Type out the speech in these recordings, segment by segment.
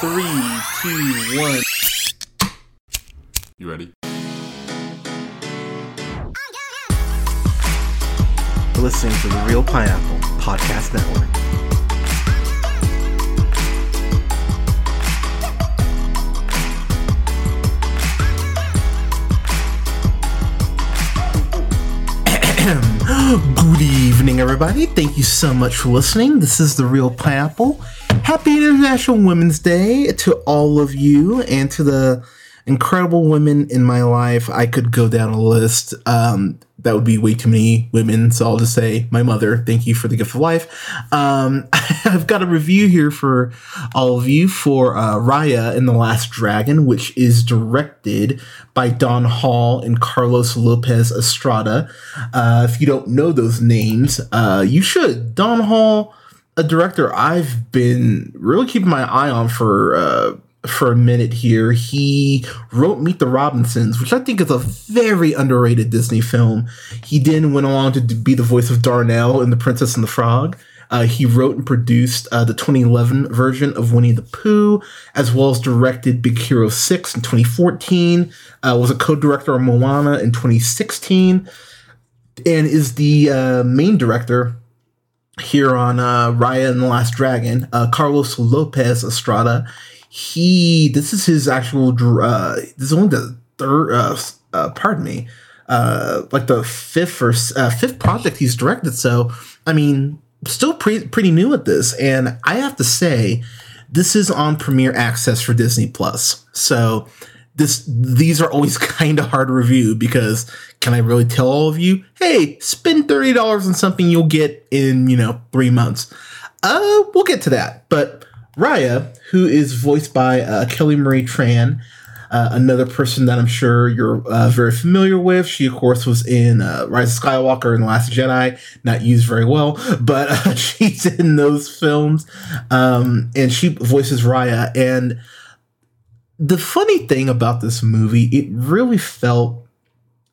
Three, two, one. You ready? You're listening to the Reel Pineapple Podcast Network. Good evening, everybody. Thank you so much for listening. This is The Reel Pineapple. Happy International Women's Day to all of you and to the incredible women in my life. I could go down a list. Um, that would be way too many women. So I'll just say my mother. Thank you for the gift of life. Um, I've got a review here for all of you for uh, Raya and the Last Dragon, which is directed by Don Hall and Carlos Lopez Estrada. Uh, if you don't know those names, uh, you should. Don Hall, a director I've been really keeping my eye on for uh, for a minute here. He wrote Meet the Robinsons, which I think is a very underrated Disney film. He then went along to be the voice of Darnell in The Princess and the Frog. Uh, he wrote and produced uh, the 2011 version of Winnie the Pooh, as well as directed Big Hero 6 in 2014, uh, was a co-director of Moana in 2016, and is the uh, main director here on uh, Raya and the Last Dragon. Uh, Carlos Lopez Estrada. He this is his actual uh this is only the third uh, uh pardon me uh like the fifth or uh, fifth project he's directed. So i mean still pretty pretty new at this. And i have to say this is on premiere access for disney plus. So this these are always kind of hard to review because can i really tell all of you hey spend $30 on something you'll get in you know three months uh we'll get to that but Raya, who is voiced by uh, Kelly Marie Tran, uh, another person that I'm sure you're uh, very familiar with. She, of course, was in uh, Rise of Skywalker and The Last Jedi, not used very well, but uh, she's in those films. Um, and she voices Raya. And the funny thing about this movie, it really felt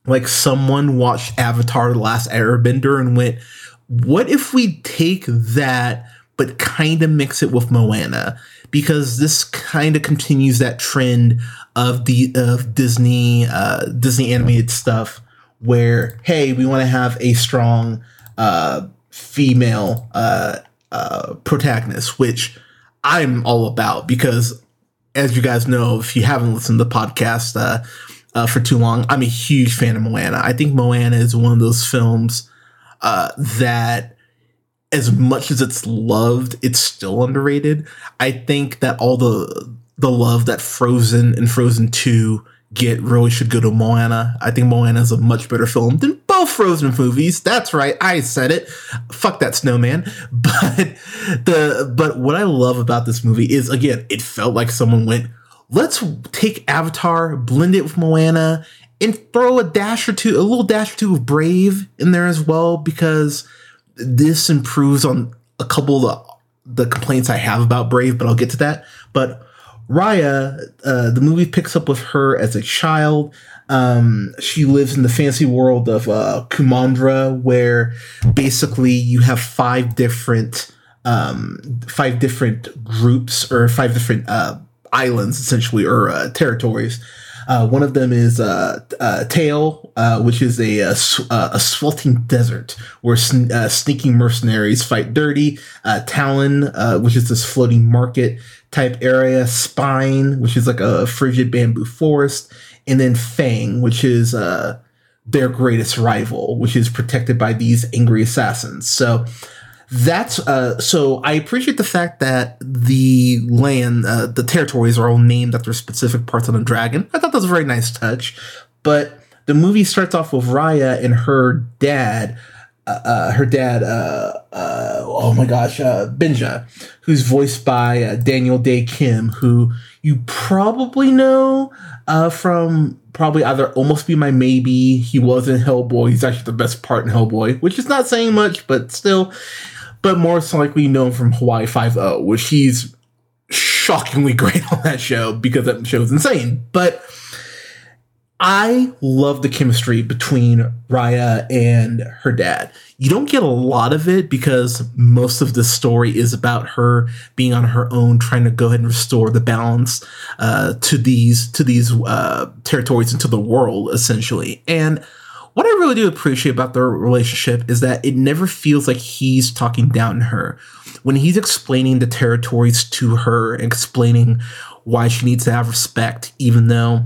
like someone watched Avatar The Last Airbender and went, what if we take that but kind of mix it with Moana? Because this kind of continues that trend of the of Disney uh, Disney animated stuff where hey we want to have a strong uh, female uh, uh, protagonist which I'm all about because as you guys know if you haven't listened to the podcast uh, uh, for too long I'm a huge fan of Moana I think Moana is one of those films uh, that as much as it's loved, it's still underrated. I think that all the the love that Frozen and Frozen 2 get really should go to Moana. I think Moana is a much better film than both Frozen movies. That's right, I said it. Fuck that snowman. But the but what I love about this movie is again, it felt like someone went, let's take Avatar, blend it with Moana, and throw a dash or two, a little dash or two of Brave in there as well, because this improves on a couple of the, the complaints I have about Brave, but I'll get to that. But Raya, uh, the movie picks up with her as a child. Um, she lives in the fancy world of uh, Kumandra, where basically you have five different um, five different groups or five different uh, islands, essentially, or uh, territories uh, one of them is uh, uh, Tail, uh, which is a, a, a, sweltering desert where sn- uh, sneaking mercenaries fight dirty. Uh, Talon, uh, which is this floating market type area. Spine, which is like a frigid bamboo forest. And then Fang, which is their greatest rival, which is protected by these angry assassins. So that's uh so i appreciate the fact that the land uh, the territories are all named after specific parts of the dragon. I thought that was a very nice touch. But the movie starts off with raya and her dad uh, uh her dad uh, uh oh my gosh benja who's voiced by daniel Dae Kim, who you probably know from probably either Always Be My Maybe he was in hellboy he's actually the best part in hellboy which is not saying much but still but more likely known from Hawaii Five O, which he's shockingly great on that show because that show's insane. But I love the chemistry between Raya and her dad. You don't get a lot of it because most of the story is about her being on her own, trying to go ahead and restore the balance uh, to these to these uh, territories and to the world, essentially. And what I really do appreciate about their relationship is that it never feels like he's talking down to her. When he's explaining the territories to her and explaining why she needs to have respect, even though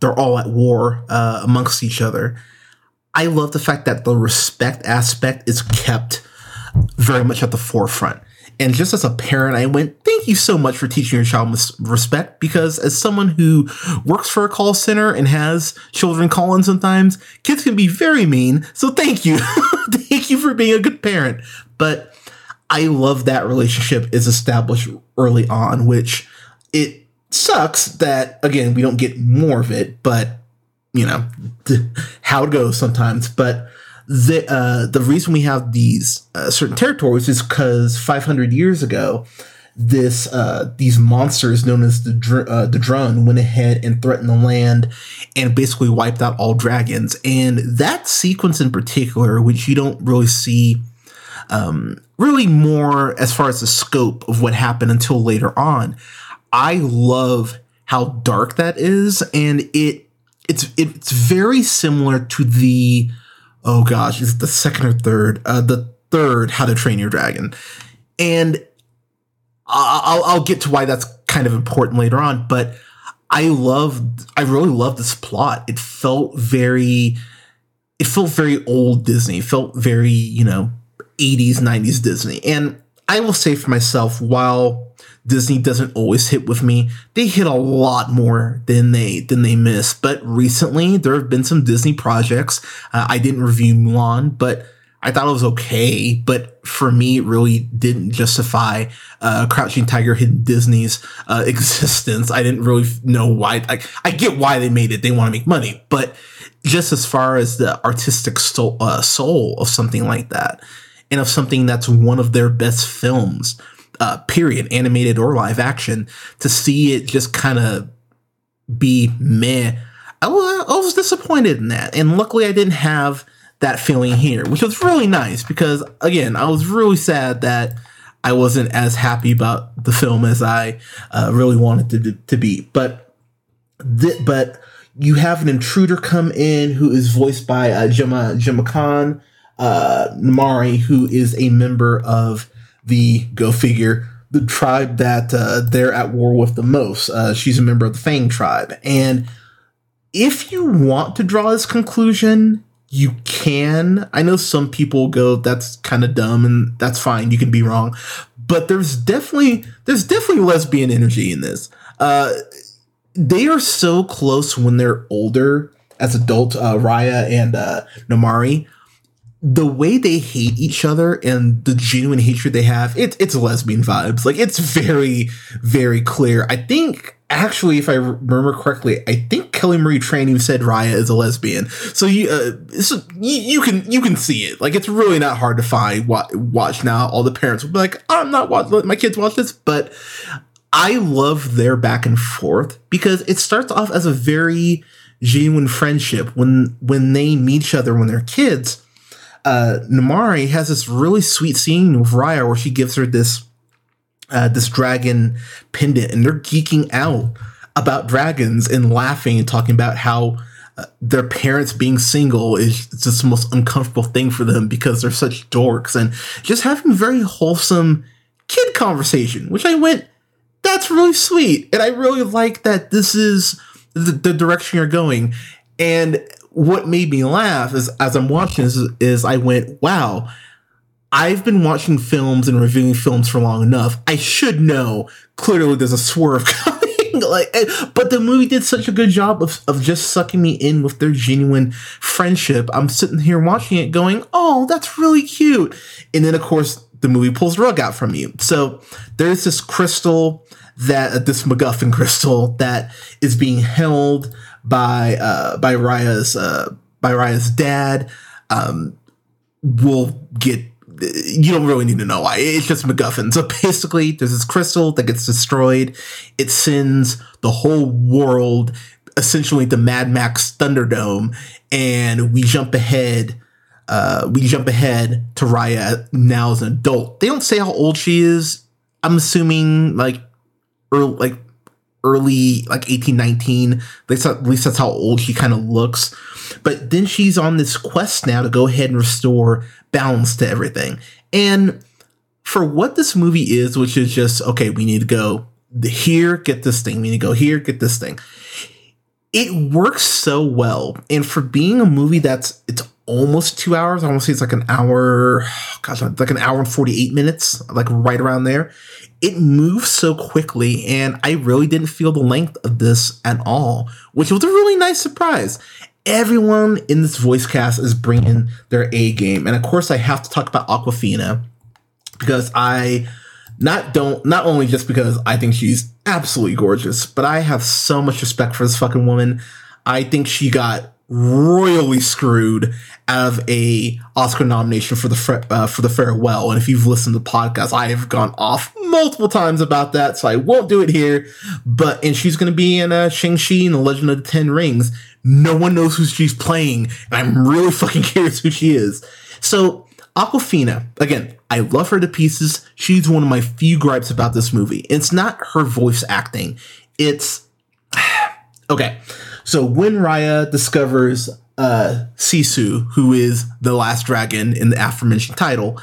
they're all at war uh, amongst each other. I love the fact that the respect aspect is kept very much at the forefront. And just as a parent, I went, thank you so much for teaching your child respect because as someone who works for a call center and has children call in sometimes, kids can be very mean. So thank you. thank you for being a good parent. But I love that relationship is established early on, which it sucks that again we don't get more of it, but you know how it goes sometimes. But the uh, the reason we have these uh, certain territories is because 500 years ago, this uh, these monsters known as the dr- uh, the drone went ahead and threatened the land and basically wiped out all dragons. And that sequence in particular, which you don't really see. Um, really more as far as the scope of what happened until later on I love how dark that is, and it it's it's very similar to the oh gosh, is it the second or third? Uh, the third How to Train Your Dragon, and I'll I'll get to why that's kind of important later on, but. I love I really love this plot. It felt very it felt very old Disney. It felt very, you know, 80s, 90s Disney. And I will say for myself, while Disney doesn't always hit with me. They hit a lot more than they than they miss. But recently, there have been some Disney projects. Uh, I didn't review Mulan, but I thought it was okay. But for me, it really didn't justify uh, Crouching Tiger, Hidden Disney's uh, existence. I didn't really know why. I, I get why they made it. They want to make money, but just as far as the artistic soul, uh, soul of something like that, and of something that's one of their best films uh, period, animated or live action, to see it just kind of be meh. I was, disappointed in that. And luckily, I didn't have that feeling here, which was really nice because, again, I was really sad that I wasn't as happy about the film as I uh, really wanted to, to be. But, th- but you have an intruder come in who is voiced by uh, Gemma, Gemma Chan, uh, Namaari, who is a member of the go figure the tribe that uh, they're at war with the most. Uh, she's a member of the Fang tribe, and if you want to draw this conclusion, you can. I know some people go, "That's kind of dumb," and that's fine. You can be wrong, but there's definitely there's definitely lesbian energy in this. Uh, they are so close when they're older as adult, uh, Raya and uh, Namaari the way they hate each other and the genuine hatred they have, it, it's lesbian vibes. Like it's very, very clear. I think actually, if I remember correctly, I think Kelly Marie Tran even said Raya is a lesbian. So you, uh, so you, you, can you can see it. Like it's really not hard to find. Watch, watch now. All the parents will be like, I'm not watching. My kids watch this, but I love their back and forth because it starts off as a very genuine friendship when when they meet each other when they're kids uh, Namaari has this really sweet scene with Raya where she gives her this uh, this dragon pendant, and they're geeking out about dragons and laughing and talking about how uh, their parents being single is just the most uncomfortable thing for them because they're such dorks, and just having very wholesome kid conversation, which I went, that's really sweet, and I really like that this is the, the direction you're going. And what made me laugh is as I'm watching this is, I went, wow, I've been watching films and reviewing films for long enough. I should know clearly there's a swerve coming. like, but the movie did such a good job of, of just sucking me in with their genuine friendship. I'm sitting here watching it going, oh, that's really cute. And then, of course, the movie pulls the rug out from you. So there's this crystal that, uh, this MacGuffin crystal that is being held by uh, by Raya's uh, by Raya's dad. Um, will get you don't really need to know why. It's just MacGuffin. So basically, there's this crystal that gets destroyed. It sends the whole world essentially the Mad Max Thunderdome, and we jump ahead. Uh, we jump ahead to Raya now as an adult. They don't say how old she is. I'm assuming like early, like early, like eighteen nineteen. At least, at least that's how old she kind of looks. But then she's on this quest now to go ahead and restore balance to everything. And for what this movie is, which is just okay, we need to go here, get this thing. We need to go here, get this thing. It works so well, and for being a movie that's it's almost two hours. I want to say it's like an hour, gosh, like an hour and 48 minutes, like right around there. It moves so quickly, and I really didn't feel the length of this at all, which was a really nice surprise. Everyone in this voice cast is bringing their A game. And of course, I have to talk about Awkwafina because I not don't not only just because I think she's absolutely gorgeous, but I have so much respect for this fucking woman. I think she got royally screwed out of a Oscar nomination for the uh, for the farewell. And if you've listened to the podcast, I have gone off multiple times about that, so I won't do it here. But and she's going to be in uh, Shang Chi and the Legend of the Ten Rings. No one knows who she's playing, and I'm really fucking curious who she is. So Awkwafina, again, I love her to pieces. She's one of my few gripes about this movie. It's not her voice acting. It's okay. So when Raya discovers uh, Sisu, who is the last dragon in the aforementioned title,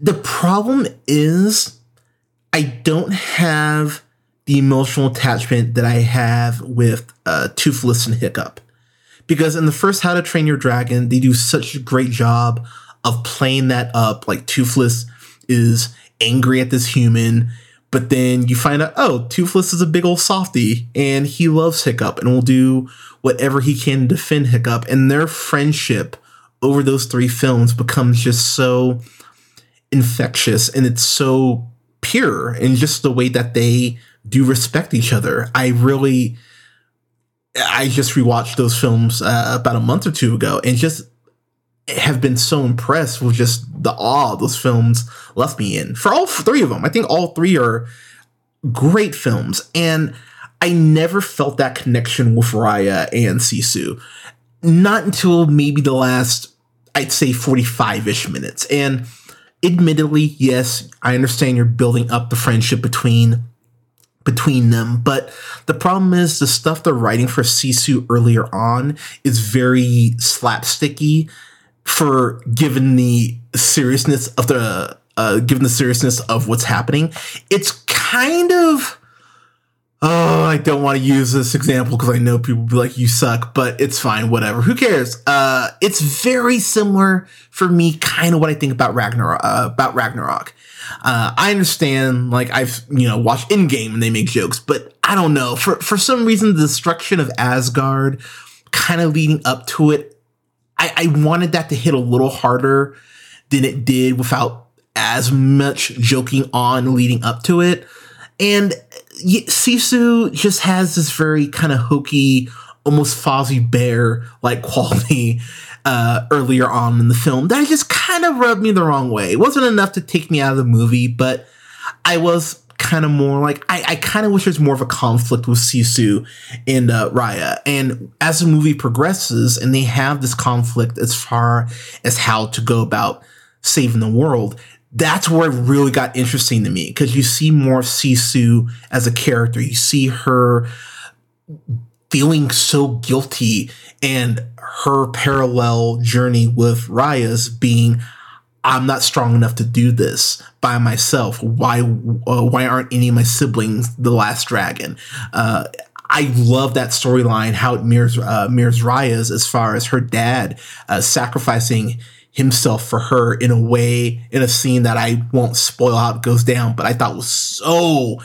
the problem is I don't have the emotional attachment that I have with uh, Toothless and Hiccup. Because in the first How to Train Your Dragon, they do such a great job of playing that up. Like Toothless is angry at this human but then you find out, oh, Toothless is a big old softy and he loves Hiccup and will do whatever he can to defend Hiccup. And their friendship over those three films becomes just so infectious and it's so pure and just the way that they do respect each other. I really, I just rewatched those films uh, about a month or two ago and just have been so impressed with just the awe those films left me in. For all three of them, I think all three are great films, and I never felt that connection with Raya and Sisu. Not until maybe the last, I'd say, 45 ish minutes. And admittedly, yes, I understand you're building up the friendship between between them. But the problem is the stuff they're writing for Sisu earlier on is very slapsticky for given the seriousness of the uh, given the seriousness of what's happening. It's kind of oh, I don't want to use this example because I know people be like, you suck, but it's fine, whatever. Who cares? Uh, it's very similar for me, kind of what I think about Ragnarok. Uh, about Ragnarok. Uh, I understand, like I've you know watched Endgame and they make jokes, but I don't know. For for some reason, the destruction of Asgard, kind of leading up to it, I, I wanted that to hit a little harder than it did without as much joking on leading up to it. And Sisu just has this very kind of hokey, almost Fozzie Bear like quality uh, earlier on in the film that just kind of rubbed me the wrong way. It wasn't enough to take me out of the movie, but I was kind of more like I, I kind of wish there's more of a conflict with Sisu and uh, Raya. And as the movie progresses, and they have this conflict as far as how to go about saving the world, that's where it really got interesting to me because you see more Sisu as a character. You see her feeling so guilty and her parallel journey with Raya's being I'm not strong enough to do this by myself. Why uh, why aren't any of my siblings the last dragon? Uh, I love that storyline, how it mirrors uh, mirrors Raya's as far as her dad uh, sacrificing himself for her in a way in a scene that I won't spoil how it goes down, but I thought was so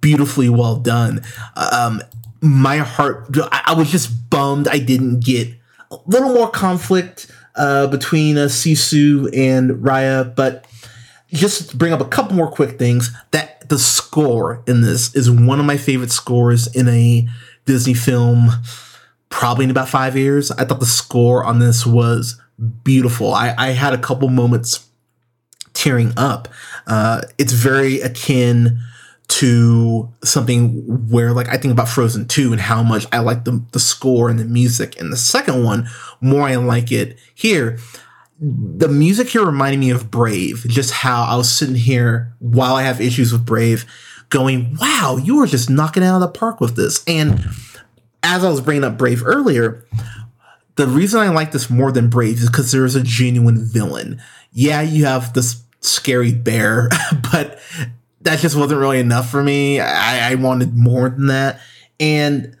beautifully well done. Um, my heart, I was just bummed I didn't get a little more conflict uh, between uh, Sisu and Raya. But just bring up a couple more quick things, that the score in this is one of my favorite scores in a Disney film, probably in about five years. I thought the score on this was beautiful. I, I had a couple moments tearing up. Uh, it's very akin to something where like I think about Frozen 2 and how much I like the, the score and the music. And the second one, more I like it here. The music here reminded me of Brave, just how I was sitting here while I have issues with Brave, going, wow, you were just knocking out of the park with this. And as I was bringing up Brave earlier, the reason I like this more than Brave is because there's a genuine villain. Yeah, you have this scary bear, but that just wasn't really enough for me. I, I wanted more than that. And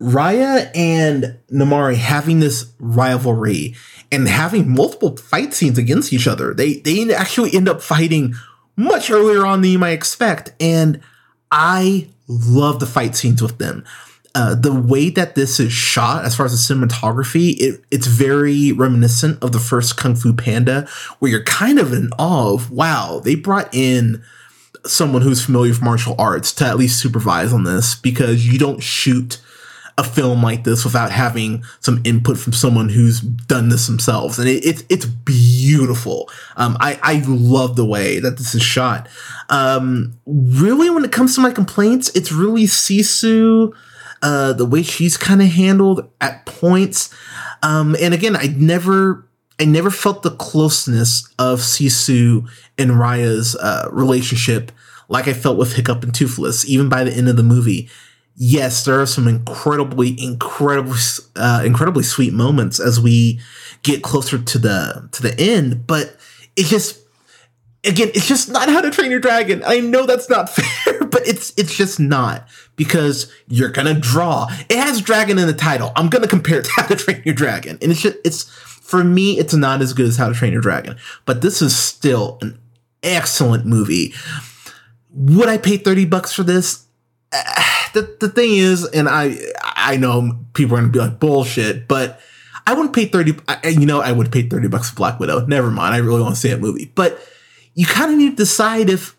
Raya and Namaari having this rivalry and having multiple fight scenes against each other. They they actually end up fighting much earlier on than you might expect. And I love the fight scenes with them. Uh, the way that this is shot, as far as the cinematography, it, it's very reminiscent of the first Kung Fu Panda, where you're kind of in awe of, wow, they brought in someone who's familiar with martial arts to at least supervise on this because you don't shoot a film like this without having some input from someone who's done this themselves. And it, it it's beautiful. Um, I, I love the way that this is shot. Um, really, when it comes to my complaints, it's really Sisu, uh, the way she's kind of handled at points. Um, and again, I never I never felt the closeness of Sisu and Raya's uh, relationship like I felt with Hiccup and Toothless, even by the end of the movie. Yes, there are some incredibly, incredibly, uh, incredibly sweet moments as we get closer to the to the end, but it just again, it's just not how to train your dragon. I know that's not fair, but it's it's just not because you're gonna draw. It has dragon in the title. I'm gonna compare it to how to train your dragon, and it's just it's for me, it's not as good as How to Train Your Dragon, but this is still an excellent movie. Would I pay 30 bucks for this? The, the thing is, and I I know people are gonna be like bullshit, but I wouldn't pay 30 I, you know, I would pay 30 bucks for Black Widow. Never mind. I really want to see that movie. But you kind of need to decide if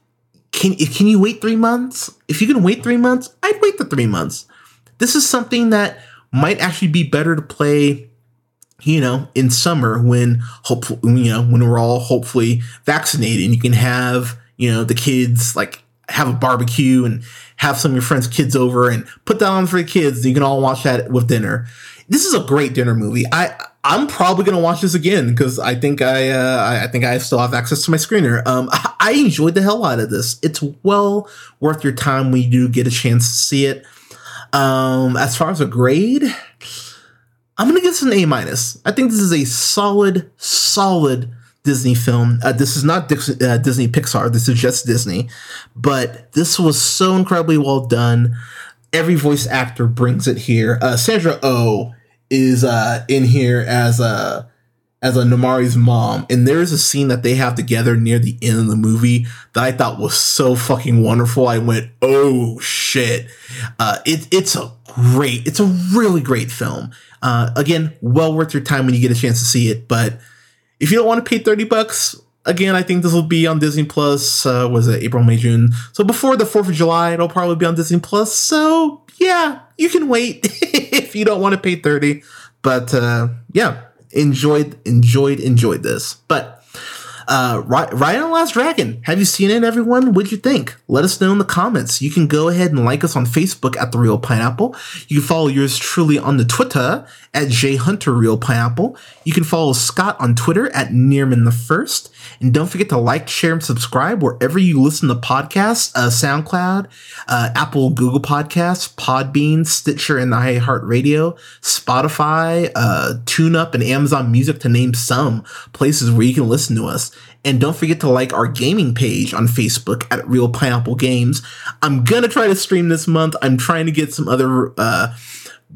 can if, can you wait three months? If you can wait three months, I'd wait the three months. This is something that might actually be better to play you know, in summer when hopefully, you know, when we're all hopefully vaccinated and you can have, you know, the kids like have a barbecue and have some of your friends' kids over and put that on for the kids. You can all watch that with dinner. This is a great dinner movie. I I'm probably gonna watch this again because I think I uh, I think I still have access to my screener. Um, I enjoyed the hell out of this. It's well worth your time when you do get a chance to see it. Um, as far as a grade, I'm gonna give this an A minus. I think this is a solid, solid Disney film. Uh, this is not Dix- uh, Disney Pixar. This is just Disney, but this was so incredibly well done. Every voice actor brings it here. Uh, Sandra O oh is uh, in here as a as a Namaari's mom, and there is a scene that they have together near the end of the movie that I thought was so fucking wonderful. I went, "Oh shit!" Uh, it, it's a great, it's a really great film. Uh, again, well worth your time when you get a chance to see it. But if you don't want to pay 30 bucks, again, I think this will be on Disney Plus. Uh, was it April, May, June? So before the 4th of July, it'll probably be on Disney Plus. So yeah, you can wait if you don't want to pay 30. But uh, yeah, enjoyed, enjoyed, enjoyed this. But uh, Raya and Last Dragon. Have you seen it, everyone? What'd you think? Let us know in the comments. You can go ahead and like us on Facebook at The Reel Pineapple. You can follow yours truly on the Twitter at J Hunter Reel Pineapple. You can follow Scott on Twitter at Nearman the First. And don't forget to like, share, and subscribe wherever you listen to podcasts, uh, SoundCloud, uh, Apple, Google Podcasts, Podbean, Stitcher, and iHeartRadio, Spotify, uh, TuneUp, and Amazon Music to name some places where you can listen to us. And don't forget to like our gaming page on Facebook at Reel Pineapple Games. I'm gonna try to stream this month. I'm trying to get some other uh,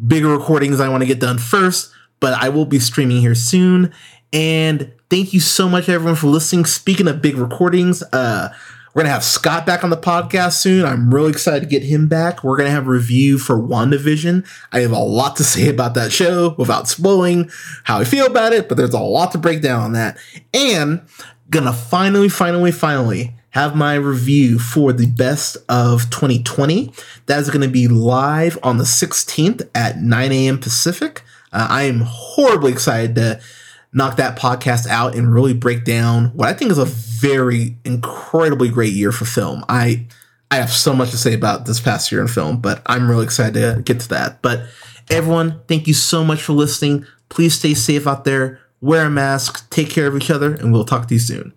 bigger recordings I want to get done first, but I will be streaming here soon. And thank you so much, everyone, for listening. Speaking of big recordings, uh, we're gonna have Scott back on the podcast soon. I'm really excited to get him back. We're gonna have a review for WandaVision. I have a lot to say about that show without spoiling how I feel about it, but there's a lot to break down on that. And gonna finally, finally, finally have my review for the best of 2020. That is gonna be live on the 16th at 9 a.m. Pacific. Uh, I am horribly excited to knock that podcast out and really break down what I think is a very incredibly great year for film. I I have so much to say about this past year in film, but I'm really excited to get to that. But everyone, thank you so much for listening. Please stay safe out there wear a mask, take care of each other, and we'll talk to you soon.